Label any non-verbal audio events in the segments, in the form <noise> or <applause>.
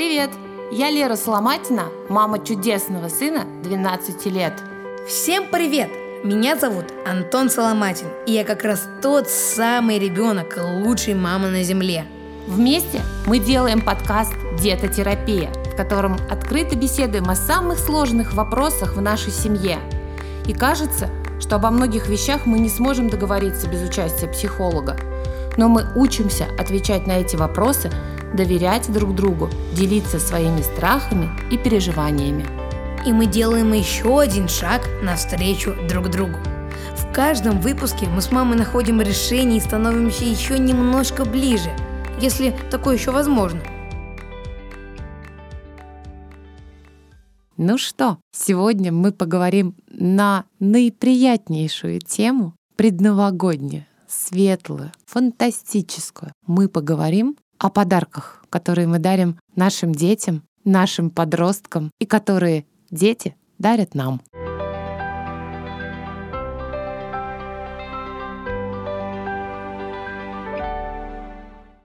Привет! Я Лера Соломатина, мама чудесного сына 12 лет. Всем привет! Меня зовут Антон Соломатин, и я как раз тот самый ребенок, лучшей мамы на земле. Вместе мы делаем подкаст «Детотерапия», в котором открыто беседуем о самых сложных вопросах в нашей семье. И кажется, что обо многих вещах мы не сможем договориться без участия психолога. Но мы учимся отвечать на эти вопросы, доверять друг другу, делиться своими страхами и переживаниями. И мы делаем еще один шаг навстречу друг другу. В каждом выпуске мы с мамой находим решение и становимся еще немножко ближе, если такое еще возможно. Ну что, сегодня мы поговорим на наиприятнейшую тему, предновогоднюю, светлую, фантастическую. Мы поговорим о подарках, которые мы дарим нашим детям, нашим подросткам и которые дети дарят нам.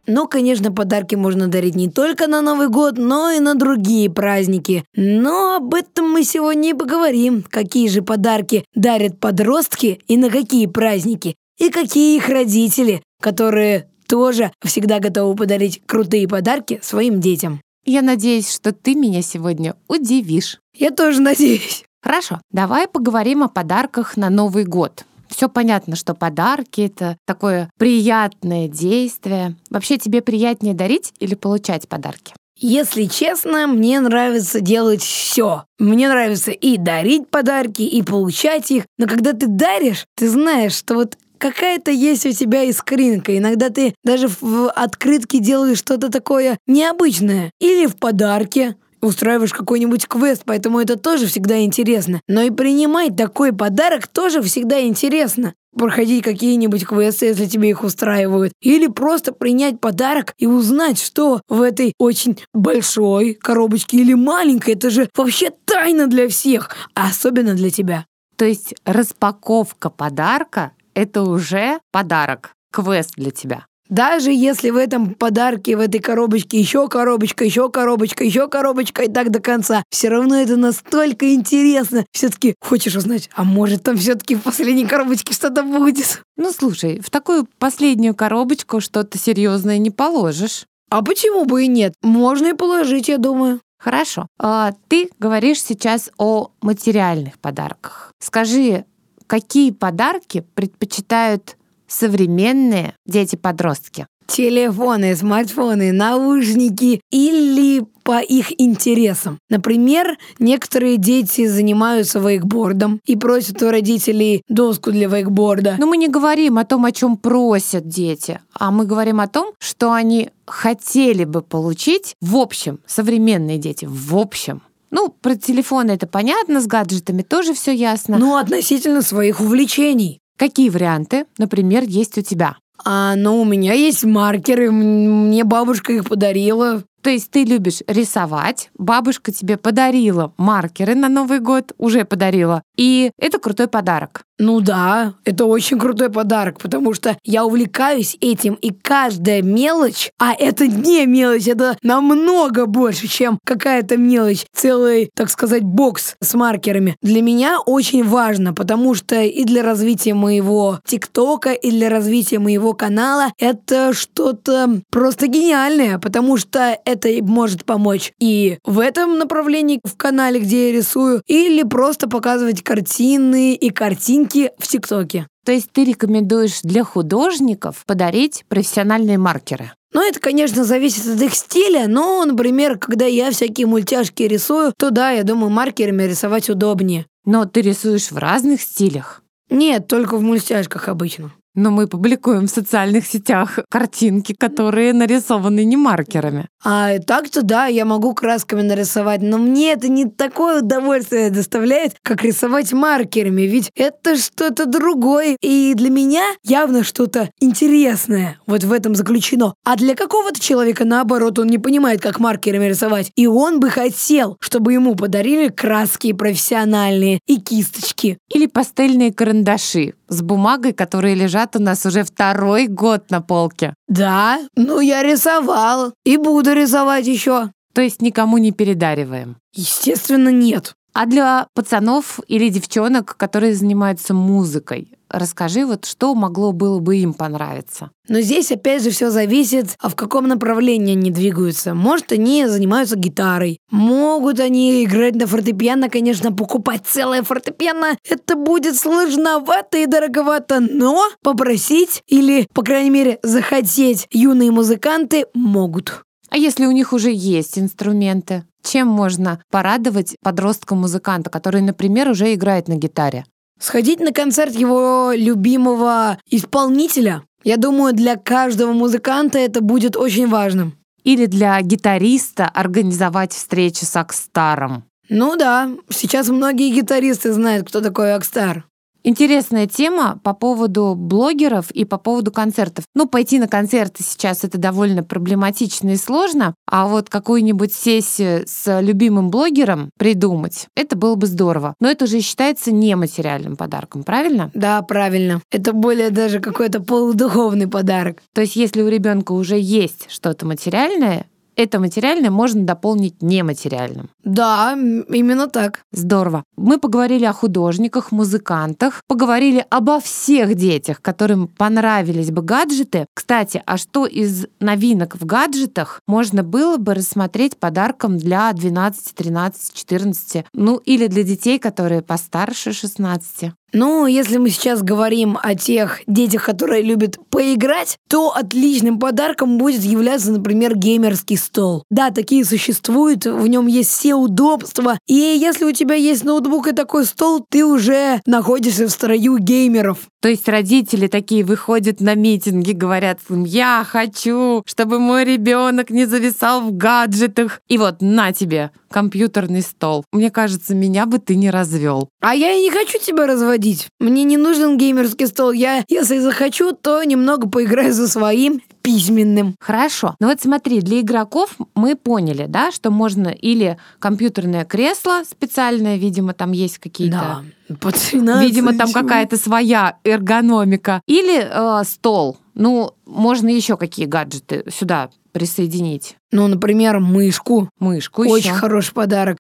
Но, конечно, подарки можно дарить не только на Новый год, но и на другие праздники. Но об этом мы сегодня и поговорим. Какие же подарки дарят подростки и на какие праздники. И какие их родители, которые тоже всегда готовы подарить крутые подарки своим детям. Я надеюсь, что ты меня сегодня удивишь. Я тоже надеюсь. Хорошо, давай поговорим о подарках на Новый год. Все понятно, что подарки это такое приятное действие. Вообще тебе приятнее дарить или получать подарки? Если честно, мне нравится делать все. Мне нравится и дарить подарки, и получать их. Но когда ты даришь, ты знаешь, что вот какая-то есть у тебя искринка. Иногда ты даже в открытке делаешь что-то такое необычное. Или в подарке устраиваешь какой-нибудь квест, поэтому это тоже всегда интересно. Но и принимать такой подарок тоже всегда интересно. Проходить какие-нибудь квесты, если тебе их устраивают. Или просто принять подарок и узнать, что в этой очень большой коробочке или маленькой. Это же вообще тайна для всех, а особенно для тебя. То есть распаковка подарка — это уже подарок, квест для тебя. Даже если в этом подарке, в этой коробочке еще коробочка, еще коробочка, еще коробочка и так до конца, все равно это настолько интересно. Все-таки хочешь узнать, а может там все-таки в последней коробочке что-то будет? Ну слушай, в такую последнюю коробочку что-то серьезное не положишь. А почему бы и нет? Можно и положить, я думаю. Хорошо. А, ты говоришь сейчас о материальных подарках. Скажи, какие подарки предпочитают современные дети-подростки? Телефоны, смартфоны, наушники или по их интересам. Например, некоторые дети занимаются вейкбордом и просят у родителей доску для вейкборда. Но мы не говорим о том, о чем просят дети, а мы говорим о том, что они хотели бы получить в общем, современные дети, в общем. Ну, про телефоны это понятно, с гаджетами тоже все ясно. Ну, относительно своих увлечений. Какие варианты, например, есть у тебя? А, ну, у меня есть маркеры, мне бабушка их подарила. То есть ты любишь рисовать, бабушка тебе подарила маркеры на Новый год, уже подарила, и это крутой подарок. Ну да, это очень крутой подарок, потому что я увлекаюсь этим, и каждая мелочь, а это не мелочь, это намного больше, чем какая-то мелочь, целый, так сказать, бокс с маркерами, для меня очень важно, потому что и для развития моего ТикТока, и для развития моего канала это что-то просто гениальное, потому что это может помочь и в этом направлении в канале, где я рисую, или просто показывать картины и картинки в ТикТоке. То есть ты рекомендуешь для художников подарить профессиональные маркеры? Ну, это, конечно, зависит от их стиля, но, например, когда я всякие мультяшки рисую, то да, я думаю, маркерами рисовать удобнее. Но ты рисуешь в разных стилях? Нет, только в мультяшках обычно. Но мы публикуем в социальных сетях картинки, которые нарисованы не маркерами. А так-то да, я могу красками нарисовать, но мне это не такое удовольствие доставляет, как рисовать маркерами, ведь это что-то другое, и для меня явно что-то интересное вот в этом заключено. А для какого-то человека, наоборот, он не понимает, как маркерами рисовать, и он бы хотел, чтобы ему подарили краски профессиональные и кисточки. Или пастельные карандаши с бумагой, которые лежат у нас уже второй год на полке. Да, ну я рисовал и буду рисовать еще. То есть никому не передариваем? Естественно, нет. А для пацанов или девчонок, которые занимаются музыкой, расскажи, вот что могло было бы им понравиться. Но здесь опять же все зависит, а в каком направлении они двигаются. Может, они занимаются гитарой. Могут они играть на фортепиано, конечно, покупать целое фортепиано. Это будет сложновато и дороговато, но попросить или, по крайней мере, захотеть юные музыканты могут. А если у них уже есть инструменты? Чем можно порадовать подростка-музыканта, который, например, уже играет на гитаре? Сходить на концерт его любимого исполнителя. Я думаю, для каждого музыканта это будет очень важным. Или для гитариста организовать встречу с Акстаром. Ну да, сейчас многие гитаристы знают, кто такой Акстар. Интересная тема по поводу блогеров и по поводу концертов. Ну, пойти на концерты сейчас это довольно проблематично и сложно, а вот какую-нибудь сессию с любимым блогером придумать, это было бы здорово. Но это уже считается нематериальным подарком, правильно? Да, правильно. Это более даже какой-то полудуховный подарок. То есть, если у ребенка уже есть что-то материальное, это материальное можно дополнить нематериальным. Да, именно так. Здорово. Мы поговорили о художниках, музыкантах, поговорили обо всех детях, которым понравились бы гаджеты. Кстати, а что из новинок в гаджетах можно было бы рассмотреть подарком для 12, 13, 14, ну или для детей, которые постарше 16? Ну, если мы сейчас говорим о тех детях, которые любят поиграть, то отличным подарком будет являться, например, геймерский стол. Да, такие существуют, в нем есть все удобства. И если у тебя есть ноутбук и такой стол, ты уже находишься в строю геймеров. То есть родители такие выходят на митинги, говорят, я хочу, чтобы мой ребенок не зависал в гаджетах. И вот на тебе компьютерный стол. Мне кажется, меня бы ты не развел. А я и не хочу тебя разводить. Мне не нужен геймерский стол. Я, если захочу, то немного поиграю за своим письменным. Хорошо. Ну вот смотри, для игроков мы поняли, да, что можно или компьютерное кресло специальное, видимо, там есть какие-то... Да, по 13, Видимо, там какая-то своя эргономика. Или э, стол. Ну, можно еще какие гаджеты сюда присоединить. Ну, например, мышку. Мышку Очень еще. хороший подарок.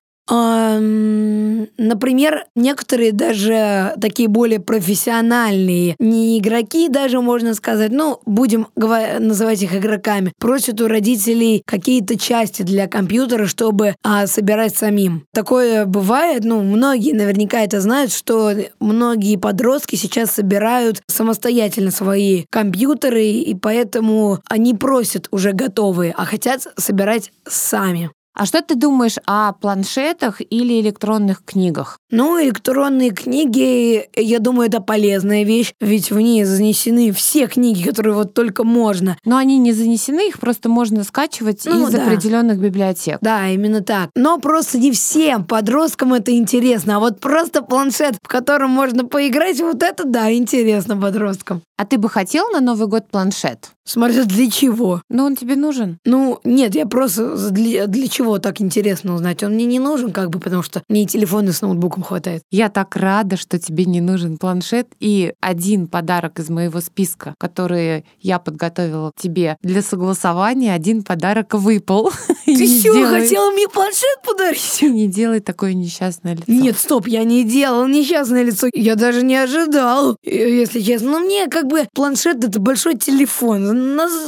Например, некоторые даже такие более профессиональные, не игроки даже, можно сказать, ну, будем называть их игроками, просят у родителей какие-то части для компьютера, чтобы а, собирать самим. Такое бывает, ну, многие наверняка это знают, что многие подростки сейчас собирают самостоятельно свои компьютеры, и поэтому они просят уже готовые, а хотят собирать сами. А что ты думаешь о планшетах или электронных книгах? Ну, электронные книги, я думаю, это полезная вещь, ведь в ней занесены все книги, которые вот только можно. Но они не занесены, их просто можно скачивать ну, из да. определенных библиотек. Да, именно так. Но просто не всем подросткам это интересно, а вот просто планшет, в котором можно поиграть, вот это да, интересно подросткам. А ты бы хотел на Новый год планшет? Смотря для чего. Ну, он тебе нужен? Ну, нет, я просто для, для чего так интересно узнать. Он мне не нужен, как бы, потому что мне и телефона с ноутбуком хватает. Я так рада, что тебе не нужен планшет. И один подарок из моего списка, который я подготовила тебе для согласования, один подарок выпал. <laughs> Ты что, делай... хотела мне планшет подарить? Не делай такое несчастное лицо. Нет, стоп, я не делал несчастное лицо. Я даже не ожидал, если честно. Но мне как бы планшет — это большой телефон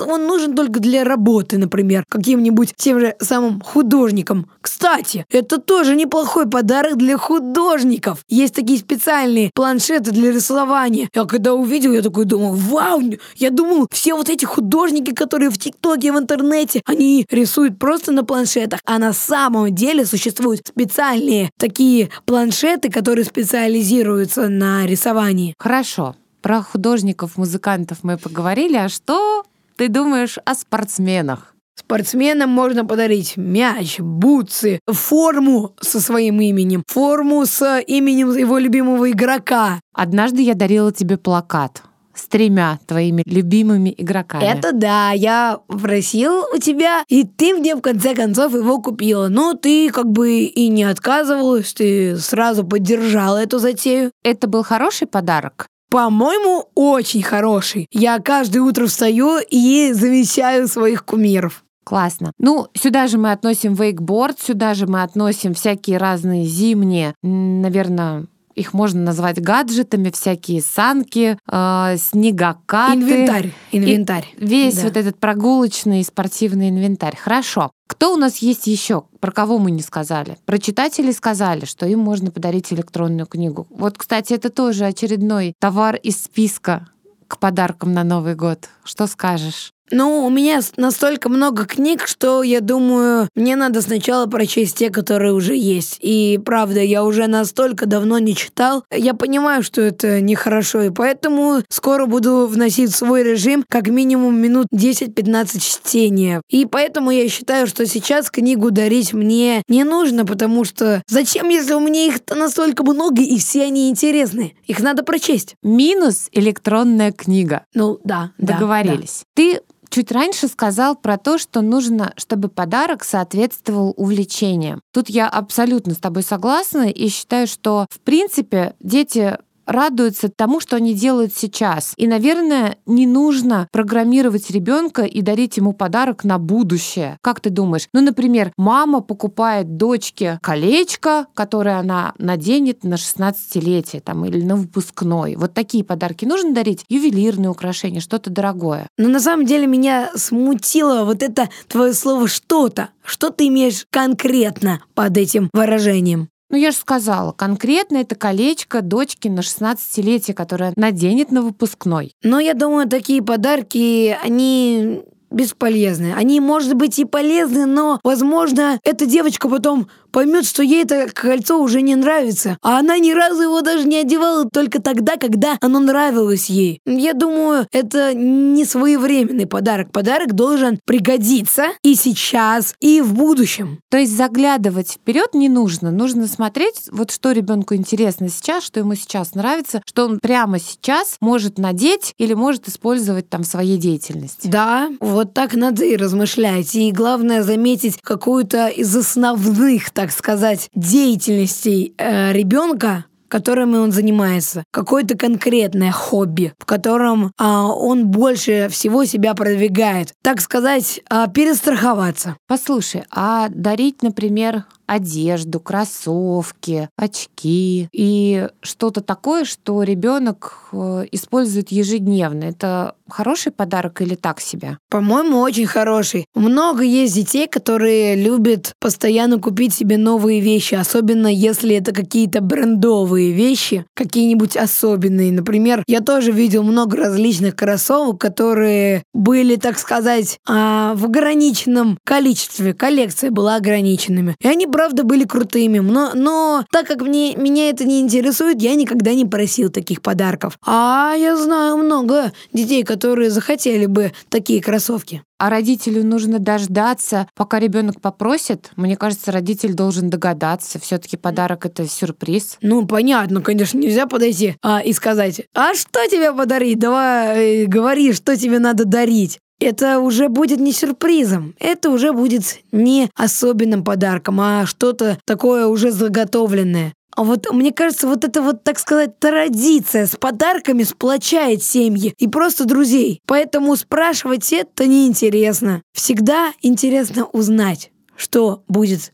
он нужен только для работы, например, каким-нибудь тем же самым художником. Кстати, это тоже неплохой подарок для художников. Есть такие специальные планшеты для рисования. Я когда увидел, я такой думал, вау, я думал, все вот эти художники, которые в ТикТоке, в интернете, они рисуют просто на планшетах, а на самом деле существуют специальные такие планшеты, которые специализируются на рисовании. Хорошо. Про художников, музыкантов мы поговорили, а что ты думаешь о спортсменах? Спортсменам можно подарить мяч, бутсы, форму со своим именем, форму с именем его любимого игрока. Однажды я дарила тебе плакат с тремя твоими любимыми игроками. Это да, я просил у тебя, и ты мне в конце концов его купила. Но ты как бы и не отказывалась, ты сразу поддержала эту затею. Это был хороший подарок? По-моему, очень хороший. Я каждое утро встаю и замечаю своих кумиров. Классно. Ну, сюда же мы относим вейкборд, сюда же мы относим всякие разные зимние, наверное, их можно назвать гаджетами, всякие санки, э, снегокаты. Инвентарь. Инвентарь. И весь да. вот этот прогулочный спортивный инвентарь. Хорошо. Кто у нас есть еще? Про кого мы не сказали? Про читателей сказали, что им можно подарить электронную книгу. Вот, кстати, это тоже очередной товар из списка к подаркам на Новый год. Что скажешь? Ну, у меня настолько много книг, что я думаю, мне надо сначала прочесть те, которые уже есть. И правда, я уже настолько давно не читал. Я понимаю, что это нехорошо, и поэтому скоро буду вносить в свой режим как минимум минут 10-15 чтения. И поэтому я считаю, что сейчас книгу дарить мне не нужно, потому что зачем, если у меня их настолько много и все они интересны? Их надо прочесть. Минус электронная книга. Ну да, договорились. Да, да. Ты чуть раньше сказал про то, что нужно, чтобы подарок соответствовал увлечениям. Тут я абсолютно с тобой согласна и считаю, что в принципе дети радуются тому, что они делают сейчас. И, наверное, не нужно программировать ребенка и дарить ему подарок на будущее. Как ты думаешь? Ну, например, мама покупает дочке колечко, которое она наденет на 16-летие там, или на выпускной. Вот такие подарки нужно дарить? Ювелирные украшения, что-то дорогое. Но на самом деле меня смутило вот это твое слово «что-то». Что ты имеешь конкретно под этим выражением? Ну, я же сказала, конкретно это колечко дочки на 16-летие, которое наденет на выпускной. Но я думаю, такие подарки, они бесполезны. Они, может быть, и полезны, но, возможно, эта девочка потом поймет, что ей это кольцо уже не нравится. А она ни разу его даже не одевала только тогда, когда оно нравилось ей. Я думаю, это не своевременный подарок. Подарок должен пригодиться и сейчас, и в будущем. То есть заглядывать вперед не нужно. Нужно смотреть, вот что ребенку интересно сейчас, что ему сейчас нравится, что он прямо сейчас может надеть или может использовать там в своей деятельности. Да, вот так надо и размышлять. И главное заметить какую-то из основных, так сказать, деятельностей э, ребенка, которыми он занимается, какое-то конкретное хобби, в котором а, он больше всего себя продвигает, так сказать, а, перестраховаться. Послушай, а дарить, например, одежду, кроссовки, очки и что-то такое, что ребенок э, использует ежедневно. Это хороший подарок или так себе? По-моему, очень хороший. Много есть детей, которые любят постоянно купить себе новые вещи, особенно если это какие-то брендовые вещи, какие-нибудь особенные. Например, я тоже видел много различных кроссовок, которые были, так сказать, а, в ограниченном количестве. Коллекция была ограниченными. И они правда были крутыми, но, но так как мне, меня это не интересует, я никогда не просил таких подарков. А я знаю много детей, которые захотели бы такие кроссовки. А родителю нужно дождаться, пока ребенок попросит. Мне кажется, родитель должен догадаться. Все-таки подарок это сюрприз. Ну, понятно, конечно, нельзя подойти а, и сказать: А что тебе подарить? Давай э, говори, что тебе надо дарить это уже будет не сюрпризом, это уже будет не особенным подарком, а что-то такое уже заготовленное. А вот мне кажется, вот это вот, так сказать, традиция с подарками сплочает семьи и просто друзей. Поэтому спрашивать это неинтересно. Всегда интересно узнать, что будет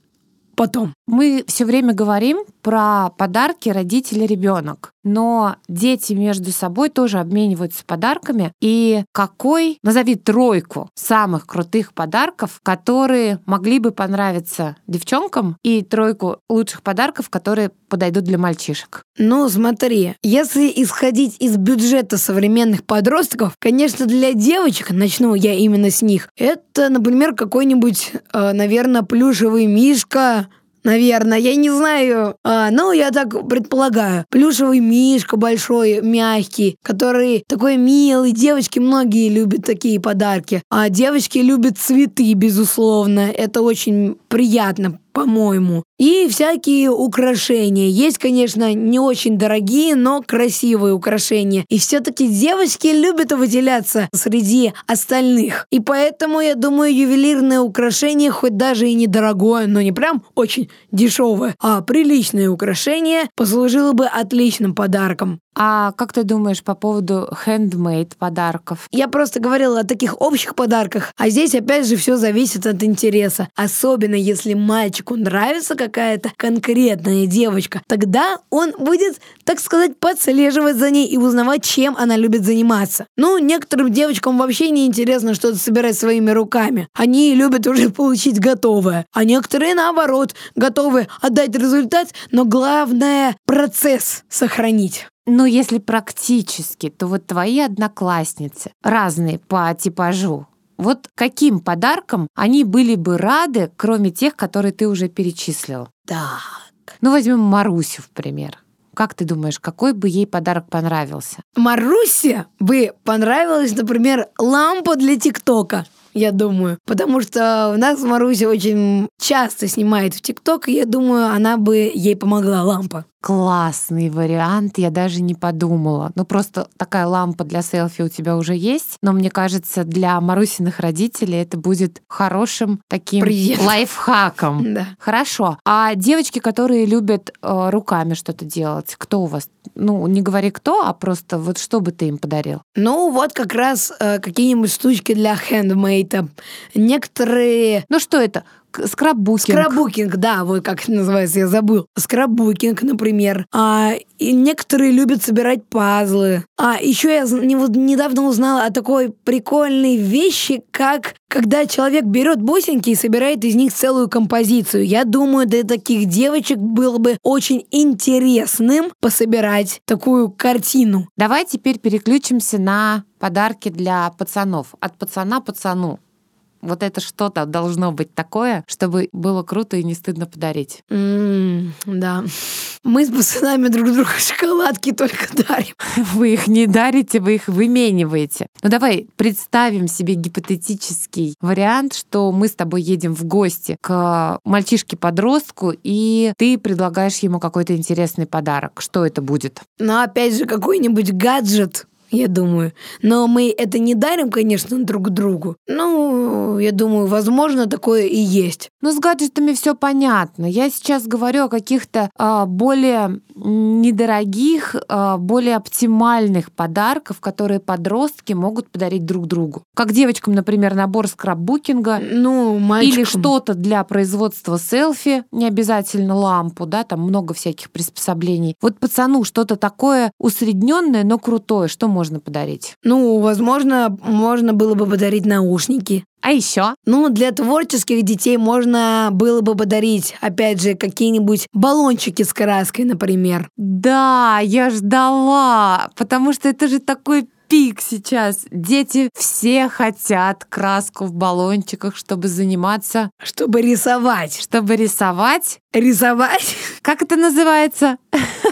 потом. Мы все время говорим про подарки родители-ребенок, но дети между собой тоже обмениваются подарками. И какой, назови тройку самых крутых подарков, которые могли бы понравиться девчонкам, и тройку лучших подарков, которые подойдут для мальчишек? Ну, смотри, если исходить из бюджета современных подростков, конечно, для девочек, начну я именно с них, это, например, какой-нибудь, э, наверное, плюшевый мишка, наверное, я не знаю, а, но я так предполагаю. Плюшевый мишка большой, мягкий, который такой милый. Девочки многие любят такие подарки. А девочки любят цветы, безусловно. Это очень приятно по-моему. И всякие украшения. Есть, конечно, не очень дорогие, но красивые украшения. И все-таки девочки любят выделяться среди остальных. И поэтому, я думаю, ювелирное украшение, хоть даже и недорогое, но не прям очень дешевое, а приличное украшение, послужило бы отличным подарком. А как ты думаешь по поводу handmade подарков? Я просто говорила о таких общих подарках, а здесь опять же все зависит от интереса. Особенно если мальчику нравится какая-то конкретная девочка, тогда он будет, так сказать, подслеживать за ней и узнавать, чем она любит заниматься. Ну, некоторым девочкам вообще не интересно что-то собирать своими руками. Они любят уже получить готовое. А некоторые, наоборот, готовы отдать результат, но главное процесс сохранить. Ну, если практически, то вот твои одноклассницы разные по типажу. Вот каким подарком они были бы рады, кроме тех, которые ты уже перечислил? Так. Ну, возьмем Марусю, в пример. Как ты думаешь, какой бы ей подарок понравился? Марусе бы понравилась, например, лампа для ТикТока я думаю. Потому что у нас Маруся очень часто снимает в ТикТок, и я думаю, она бы ей помогла лампа. Классный вариант, я даже не подумала. Ну просто такая лампа для селфи у тебя уже есть, но мне кажется, для Марусиных родителей это будет хорошим таким Привет. лайфхаком. <laughs> Да. Хорошо. А девочки, которые любят э, руками что-то делать, кто у вас? Ну, не говори кто, а просто вот что бы ты им подарил? Ну, вот как раз э, какие-нибудь штучки для хендмейда. Некоторые... Ну что это? Скрапбукинг. Скрапбукинг, да, вот как называется, я забыл. Скрапбукинг, например. А, и некоторые любят собирать пазлы. А еще я не, вот недавно узнала о такой прикольной вещи, как когда человек берет бусинки и собирает из них целую композицию. Я думаю, для таких девочек было бы очень интересным пособирать такую картину. Давай теперь переключимся на подарки для пацанов. От пацана пацану. Вот это что-то должно быть такое, чтобы было круто и не стыдно подарить. Mm, да. Мы с пацанами друг другу шоколадки только дарим. <laughs> Вы их не дарите, вы их вымениваете. Ну давай представим себе гипотетический вариант, что мы с тобой едем в гости к мальчишке-подростку, и ты предлагаешь ему какой-то интересный подарок. Что это будет? Ну, опять же, какой-нибудь гаджет, я думаю. Но мы это не дарим, конечно, друг другу. Ну, я думаю, возможно, такое и есть. Ну, с гаджетами все понятно. Я сейчас говорю о каких-то а, более недорогих, а, более оптимальных подарков, которые подростки могут подарить друг другу. Как девочкам, например, набор скраббукинга. Ну, мальчикам. Или что-то для производства селфи, не обязательно лампу, да, там много всяких приспособлений. Вот пацану что-то такое усредненное, но крутое, что можно можно подарить? Ну, возможно, можно было бы подарить наушники. А еще? Ну, для творческих детей можно было бы подарить, опять же, какие-нибудь баллончики с краской, например. Да, я ждала, потому что это же такой пик сейчас. Дети все хотят краску в баллончиках, чтобы заниматься... Чтобы рисовать. Чтобы рисовать. Рисовать? Как это называется?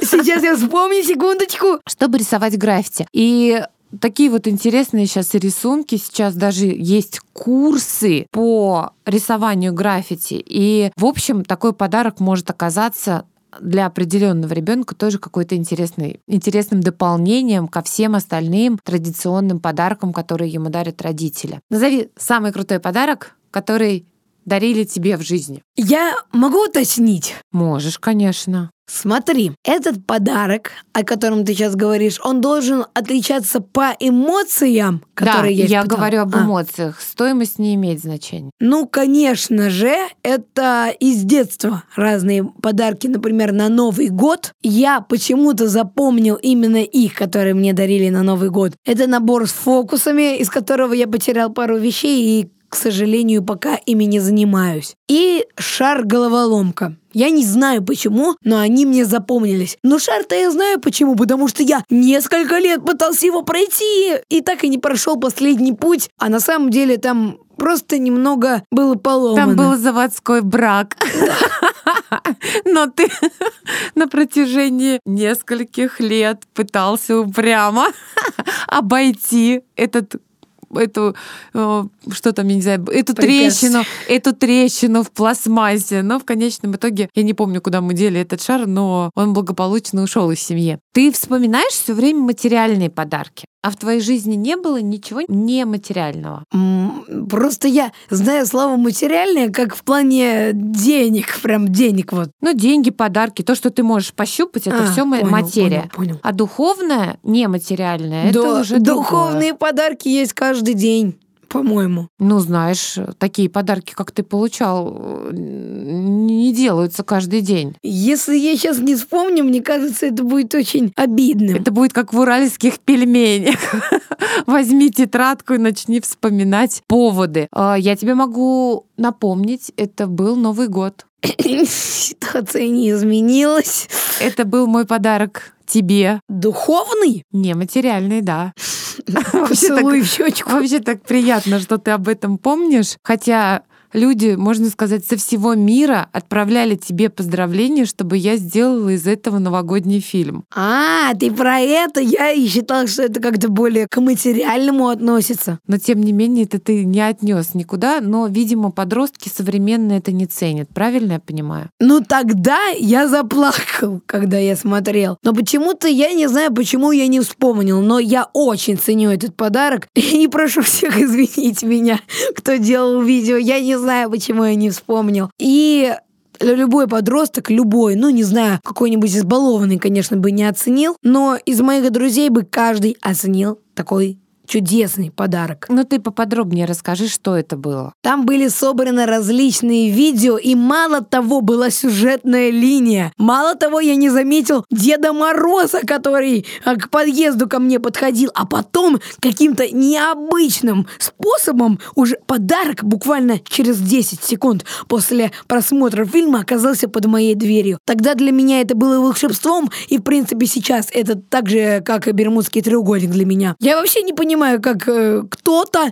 Сейчас я вспомню, секундочку. Чтобы рисовать граффити. И такие вот интересные сейчас рисунки. Сейчас даже есть курсы по рисованию граффити. И, в общем, такой подарок может оказаться для определенного ребенка тоже какой-то интересный, интересным дополнением ко всем остальным традиционным подаркам, которые ему дарят родители. Назови самый крутой подарок, который дарили тебе в жизни? Я могу уточнить? Можешь, конечно. Смотри, этот подарок, о котором ты сейчас говоришь, он должен отличаться по эмоциям, которые да, я я говорю об а. эмоциях. Стоимость не имеет значения. Ну, конечно же, это из детства разные подарки, например, на Новый год. Я почему-то запомнил именно их, которые мне дарили на Новый год. Это набор с фокусами, из которого я потерял пару вещей и к сожалению, пока ими не занимаюсь. И шар-головоломка. Я не знаю почему, но они мне запомнились. Но шар-то я знаю почему, потому что я несколько лет пытался его пройти и так и не прошел последний путь, а на самом деле там просто немного было поломано. Там был заводской брак. <laughs> Но ты <laughs> на протяжении нескольких лет пытался упрямо <laughs> обойти этот эту, э, что там, я не знаю, эту трещину, эту трещину в пластмассе. Но в конечном итоге, я не помню, куда мы дели этот шар, но он благополучно ушел из семьи. Ты вспоминаешь все время материальные подарки? А в твоей жизни не было ничего нематериального? Просто я знаю слово материальное как в плане денег, прям денег вот. Ну, деньги, подарки, то, что ты можешь пощупать, это а, все материя. Понял, понял. А духовное, нематериальное, да, это уже Духовные другое. подарки есть каждый день по-моему. Ну, знаешь, такие подарки, как ты получал, не делаются каждый день. Если я сейчас не вспомню, мне кажется, это будет очень обидным. Это будет как в уральских пельменях. <laughs> Возьми тетрадку и начни вспоминать поводы. А, я тебе могу напомнить, это был Новый год. Ситуация не изменилась. Это был мой подарок тебе. Духовный? Нематериальный, да. <laughs> Поцелуй в щечку. Вообще так приятно, что ты об этом помнишь. Хотя люди, можно сказать, со всего мира отправляли тебе поздравления, чтобы я сделала из этого новогодний фильм. А, ты про это? Я и считала, что это как-то более к материальному относится. Но тем не менее, это ты не отнес никуда, но, видимо, подростки современные это не ценят. Правильно я понимаю? Ну тогда я заплакал, когда я смотрел. Но почему-то я не знаю, почему я не вспомнил, но я очень ценю этот подарок <laughs> и прошу всех извинить меня, кто делал видео. Я не знаю, почему я не вспомнил. И любой подросток, любой, ну, не знаю, какой-нибудь избалованный, конечно, бы не оценил, но из моих друзей бы каждый оценил такой чудесный подарок. Ну ты поподробнее расскажи, что это было. Там были собраны различные видео, и мало того, была сюжетная линия. Мало того, я не заметил Деда Мороза, который а, к подъезду ко мне подходил, а потом каким-то необычным способом уже подарок буквально через 10 секунд после просмотра фильма оказался под моей дверью. Тогда для меня это было волшебством, и в принципе сейчас это так же, как и Бермудский треугольник для меня. Я вообще не понимаю, понимаю, как э, кто-то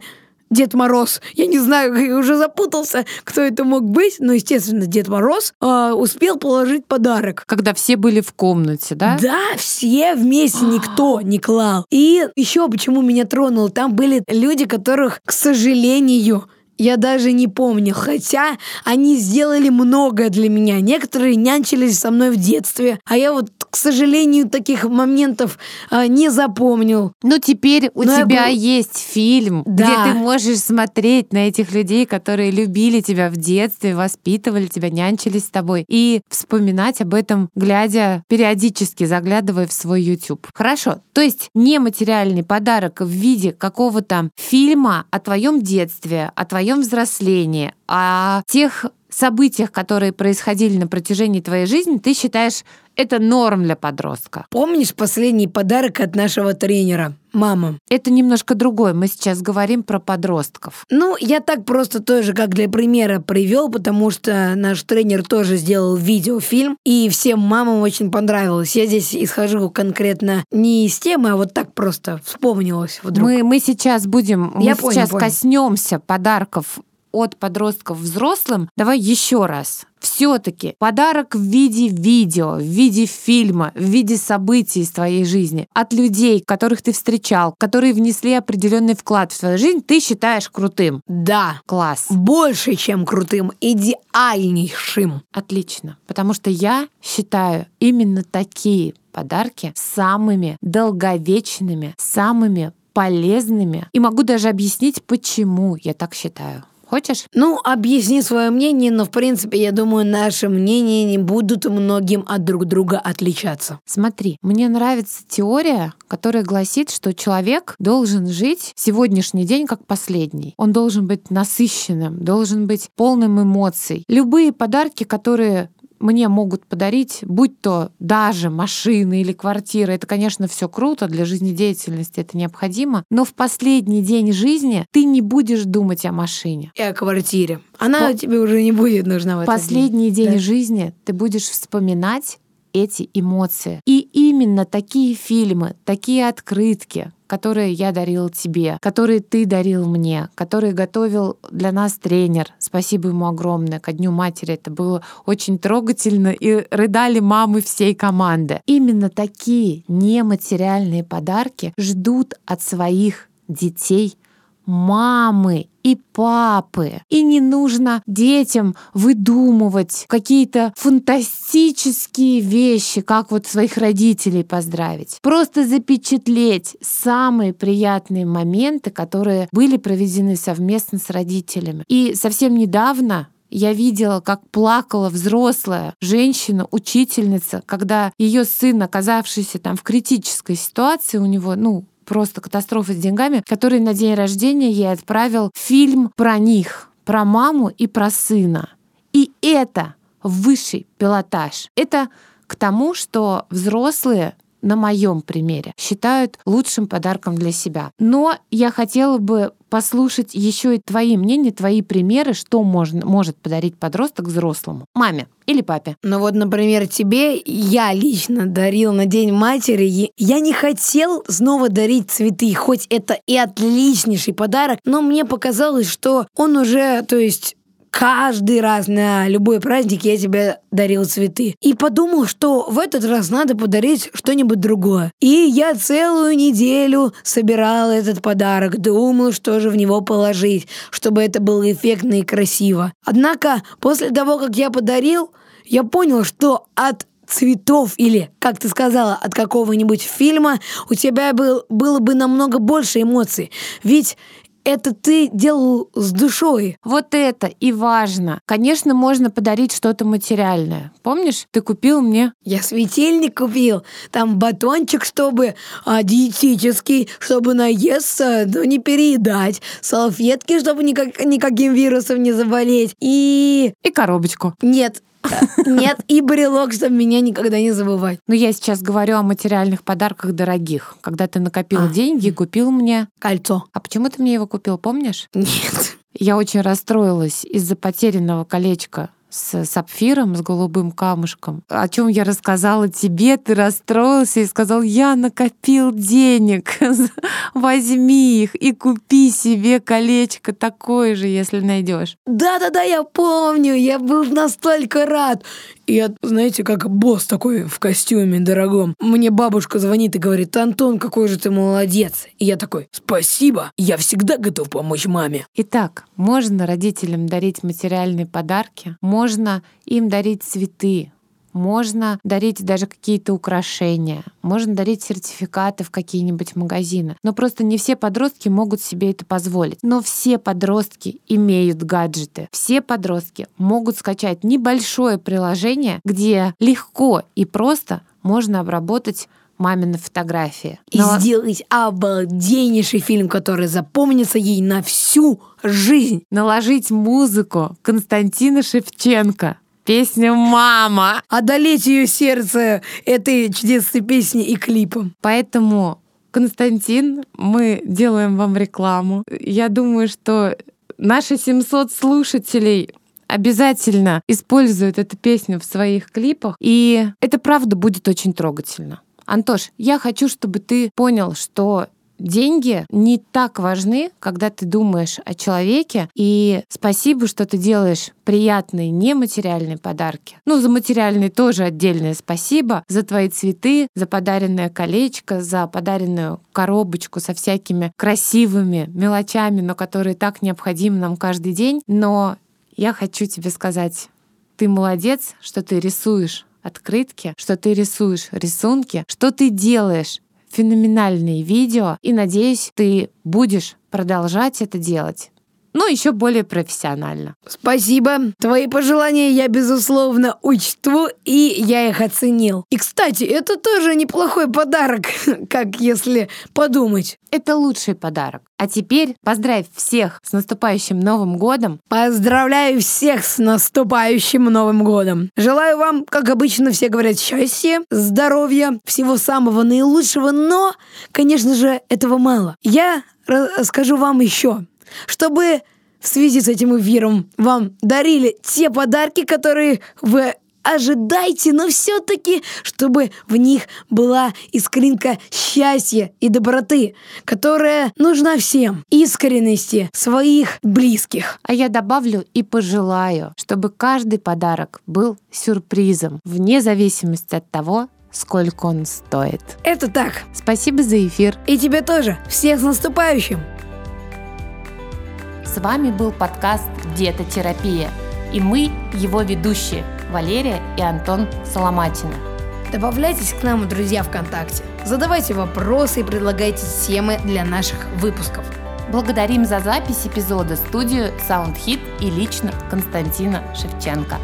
Дед Мороз. Я не знаю, уже запутался, кто это мог быть, но, естественно, Дед Мороз э, успел положить подарок. Когда все были в комнате, да? Да, все вместе, никто <gasps> не клал. И еще почему меня тронуло, там были люди, которых, к сожалению, я даже не помню, хотя они сделали многое для меня. Некоторые нянчились со мной в детстве, а я вот, к сожалению, таких моментов а, не запомнил. Ну, теперь у Но тебя был... есть фильм, да. где ты можешь смотреть на этих людей, которые любили тебя в детстве, воспитывали тебя, нянчились с тобой, и вспоминать об этом, глядя периодически, заглядывая в свой YouTube. Хорошо, то есть нематериальный подарок в виде какого-то фильма о твоем детстве, о твоем твоем взрослении, о тех событиях, которые происходили на протяжении твоей жизни, ты считаешь это норм для подростка. Помнишь последний подарок от нашего тренера? Мама. Это немножко другое. Мы сейчас говорим про подростков. Ну, я так просто тоже как для примера привел, потому что наш тренер тоже сделал видеофильм, и всем мамам очень понравилось. Я здесь исхожу конкретно не из темы, а вот так просто вспомнилось вдруг. Мы, мы сейчас будем, я мы понял, сейчас понял. коснемся подарков от подростков взрослым, давай еще раз. Все-таки подарок в виде видео, в виде фильма, в виде событий из твоей жизни от людей, которых ты встречал, которые внесли определенный вклад в твою жизнь, ты считаешь крутым. Да. Класс. Больше, чем крутым, идеальнейшим. Отлично. Потому что я считаю именно такие подарки самыми долговечными, самыми полезными. И могу даже объяснить, почему я так считаю. Хочешь? Ну, объясни свое мнение, но в принципе, я думаю, наши мнения не будут многим от друг друга отличаться. Смотри, мне нравится теория, которая гласит, что человек должен жить сегодняшний день как последний. Он должен быть насыщенным, должен быть полным эмоций. Любые подарки, которые мне могут подарить, будь то даже машины или квартира, это, конечно, все круто, для жизнедеятельности это необходимо, но в последний день жизни ты не будешь думать о машине. И о квартире. Она Но тебе уже не будет нужна в Последний день, день да? жизни ты будешь вспоминать эти эмоции. И именно такие фильмы, такие открытки, которые я дарил тебе, которые ты дарил мне, которые готовил для нас тренер. Спасибо ему огромное. Ко Дню матери это было очень трогательно, и рыдали мамы всей команды. Именно такие нематериальные подарки ждут от своих детей мамы и папы. И не нужно детям выдумывать какие-то фантастические вещи, как вот своих родителей поздравить. Просто запечатлеть самые приятные моменты, которые были проведены совместно с родителями. И совсем недавно я видела, как плакала взрослая женщина, учительница, когда ее сын, оказавшийся там в критической ситуации, у него, ну, просто катастрофа с деньгами, который на день рождения ей отправил фильм про них, про маму и про сына. И это высший пилотаж. Это к тому, что взрослые на моем примере считают лучшим подарком для себя. Но я хотела бы послушать еще и твои мнения, твои примеры, что можно, может подарить подросток взрослому, маме или папе. Ну вот, например, тебе я лично дарил на День матери. Я не хотел снова дарить цветы, хоть это и отличнейший подарок, но мне показалось, что он уже, то есть каждый раз на любой праздник я тебе дарил цветы. И подумал, что в этот раз надо подарить что-нибудь другое. И я целую неделю собирал этот подарок, думал, что же в него положить, чтобы это было эффектно и красиво. Однако, после того, как я подарил, я понял, что от цветов или, как ты сказала, от какого-нибудь фильма, у тебя был, было бы намного больше эмоций. Ведь это ты делал с душой. Вот это и важно. Конечно, можно подарить что-то материальное. Помнишь, ты купил мне? Я светильник купил. Там батончик, чтобы а, диетический, чтобы наесться, но не переедать. Салфетки, чтобы никак, никаким вирусом не заболеть. И... И коробочку. Нет, нет, и брелок, чтобы меня никогда не забывать. Но я сейчас говорю о материальных подарках дорогих. Когда ты накопил а. деньги и купил мне... Кольцо. А почему ты мне его купил, помнишь? Нет. Я очень расстроилась из-за потерянного колечка с сапфиром, с голубым камушком, о чем я рассказала тебе, ты расстроился и сказал, я накопил денег, <laughs> возьми их и купи себе колечко такое же, если найдешь. Да-да-да, я помню, я был настолько рад. Я, знаете, как босс такой в костюме дорогом. Мне бабушка звонит и говорит, Антон, какой же ты молодец. И я такой, спасибо, я всегда готов помочь маме. Итак, можно родителям дарить материальные подарки, можно им дарить цветы, можно дарить даже какие-то украшения, можно дарить сертификаты в какие-нибудь магазины. Но просто не все подростки могут себе это позволить. Но все подростки имеют гаджеты. Все подростки могут скачать небольшое приложение, где легко и просто можно обработать мамины фотографии. Но... И сделать обалденнейший фильм, который запомнится ей на всю жизнь. Наложить музыку Константина Шевченко песня «Мама». Одолеть ее сердце этой чудесной песни и клипом. Поэтому, Константин, мы делаем вам рекламу. Я думаю, что наши 700 слушателей обязательно используют эту песню в своих клипах, и это правда будет очень трогательно. Антош, я хочу, чтобы ты понял, что деньги не так важны, когда ты думаешь о человеке. И спасибо, что ты делаешь приятные нематериальные подарки. Ну, за материальные тоже отдельное спасибо. За твои цветы, за подаренное колечко, за подаренную коробочку со всякими красивыми мелочами, но которые так необходимы нам каждый день. Но я хочу тебе сказать, ты молодец, что ты рисуешь открытки, что ты рисуешь рисунки, что ты делаешь феноменальные видео, и надеюсь, ты будешь продолжать это делать но еще более профессионально. Спасибо. Твои пожелания я, безусловно, учту, и я их оценил. И, кстати, это тоже неплохой подарок, <laughs> как если подумать. Это лучший подарок. А теперь поздравь всех с наступающим Новым годом. Поздравляю всех с наступающим Новым годом. Желаю вам, как обычно все говорят, счастья, здоровья, всего самого наилучшего, но, конечно же, этого мало. Я расскажу вам еще чтобы в связи с этим эфиром вам дарили те подарки, которые вы ожидаете, но все-таки, чтобы в них была искринка счастья и доброты, которая нужна всем, искренности своих близких. А я добавлю и пожелаю, чтобы каждый подарок был сюрпризом, вне зависимости от того, сколько он стоит. Это так. Спасибо за эфир. И тебе тоже. Всех с наступающим! С вами был подкаст «Диетотерапия» и мы, его ведущие, Валерия и Антон Соломатина. Добавляйтесь к нам, друзья, ВКонтакте. Задавайте вопросы и предлагайте темы для наших выпусков. Благодарим за запись эпизода студию SoundHit и лично Константина Шевченко.